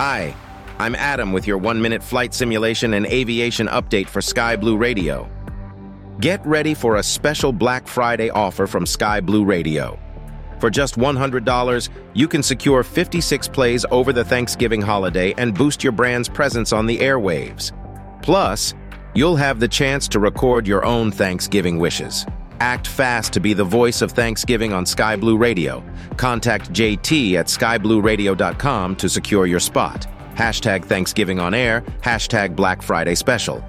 Hi, I'm Adam with your one minute flight simulation and aviation update for Sky Blue Radio. Get ready for a special Black Friday offer from Sky Blue Radio. For just $100, you can secure 56 plays over the Thanksgiving holiday and boost your brand's presence on the airwaves. Plus, you'll have the chance to record your own Thanksgiving wishes. Act fast to be the voice of Thanksgiving on Sky Blue Radio. Contact JT at skyblueradio.com to secure your spot. Hashtag Thanksgiving on air, hashtag Black Friday special.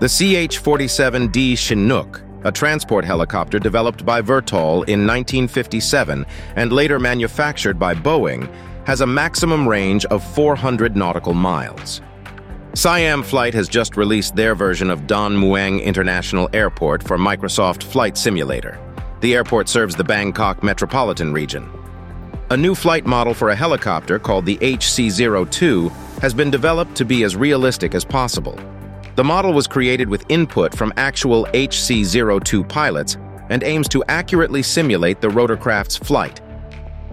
The CH-47D Chinook, a transport helicopter developed by Vertol in 1957 and later manufactured by Boeing, has a maximum range of 400 nautical miles. Siam Flight has just released their version of Don Mueang International Airport for Microsoft Flight Simulator. The airport serves the Bangkok metropolitan region. A new flight model for a helicopter called the HC-02 has been developed to be as realistic as possible. The model was created with input from actual HC-02 pilots and aims to accurately simulate the rotorcraft's flight.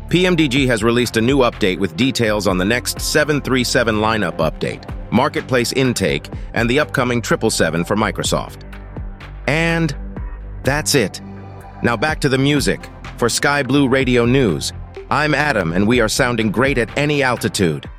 PMDG has released a new update with details on the next 737 lineup update, marketplace intake, and the upcoming 777 for Microsoft. And that's it. Now back to the music. For Sky Blue Radio News, I'm Adam and we are sounding great at any altitude.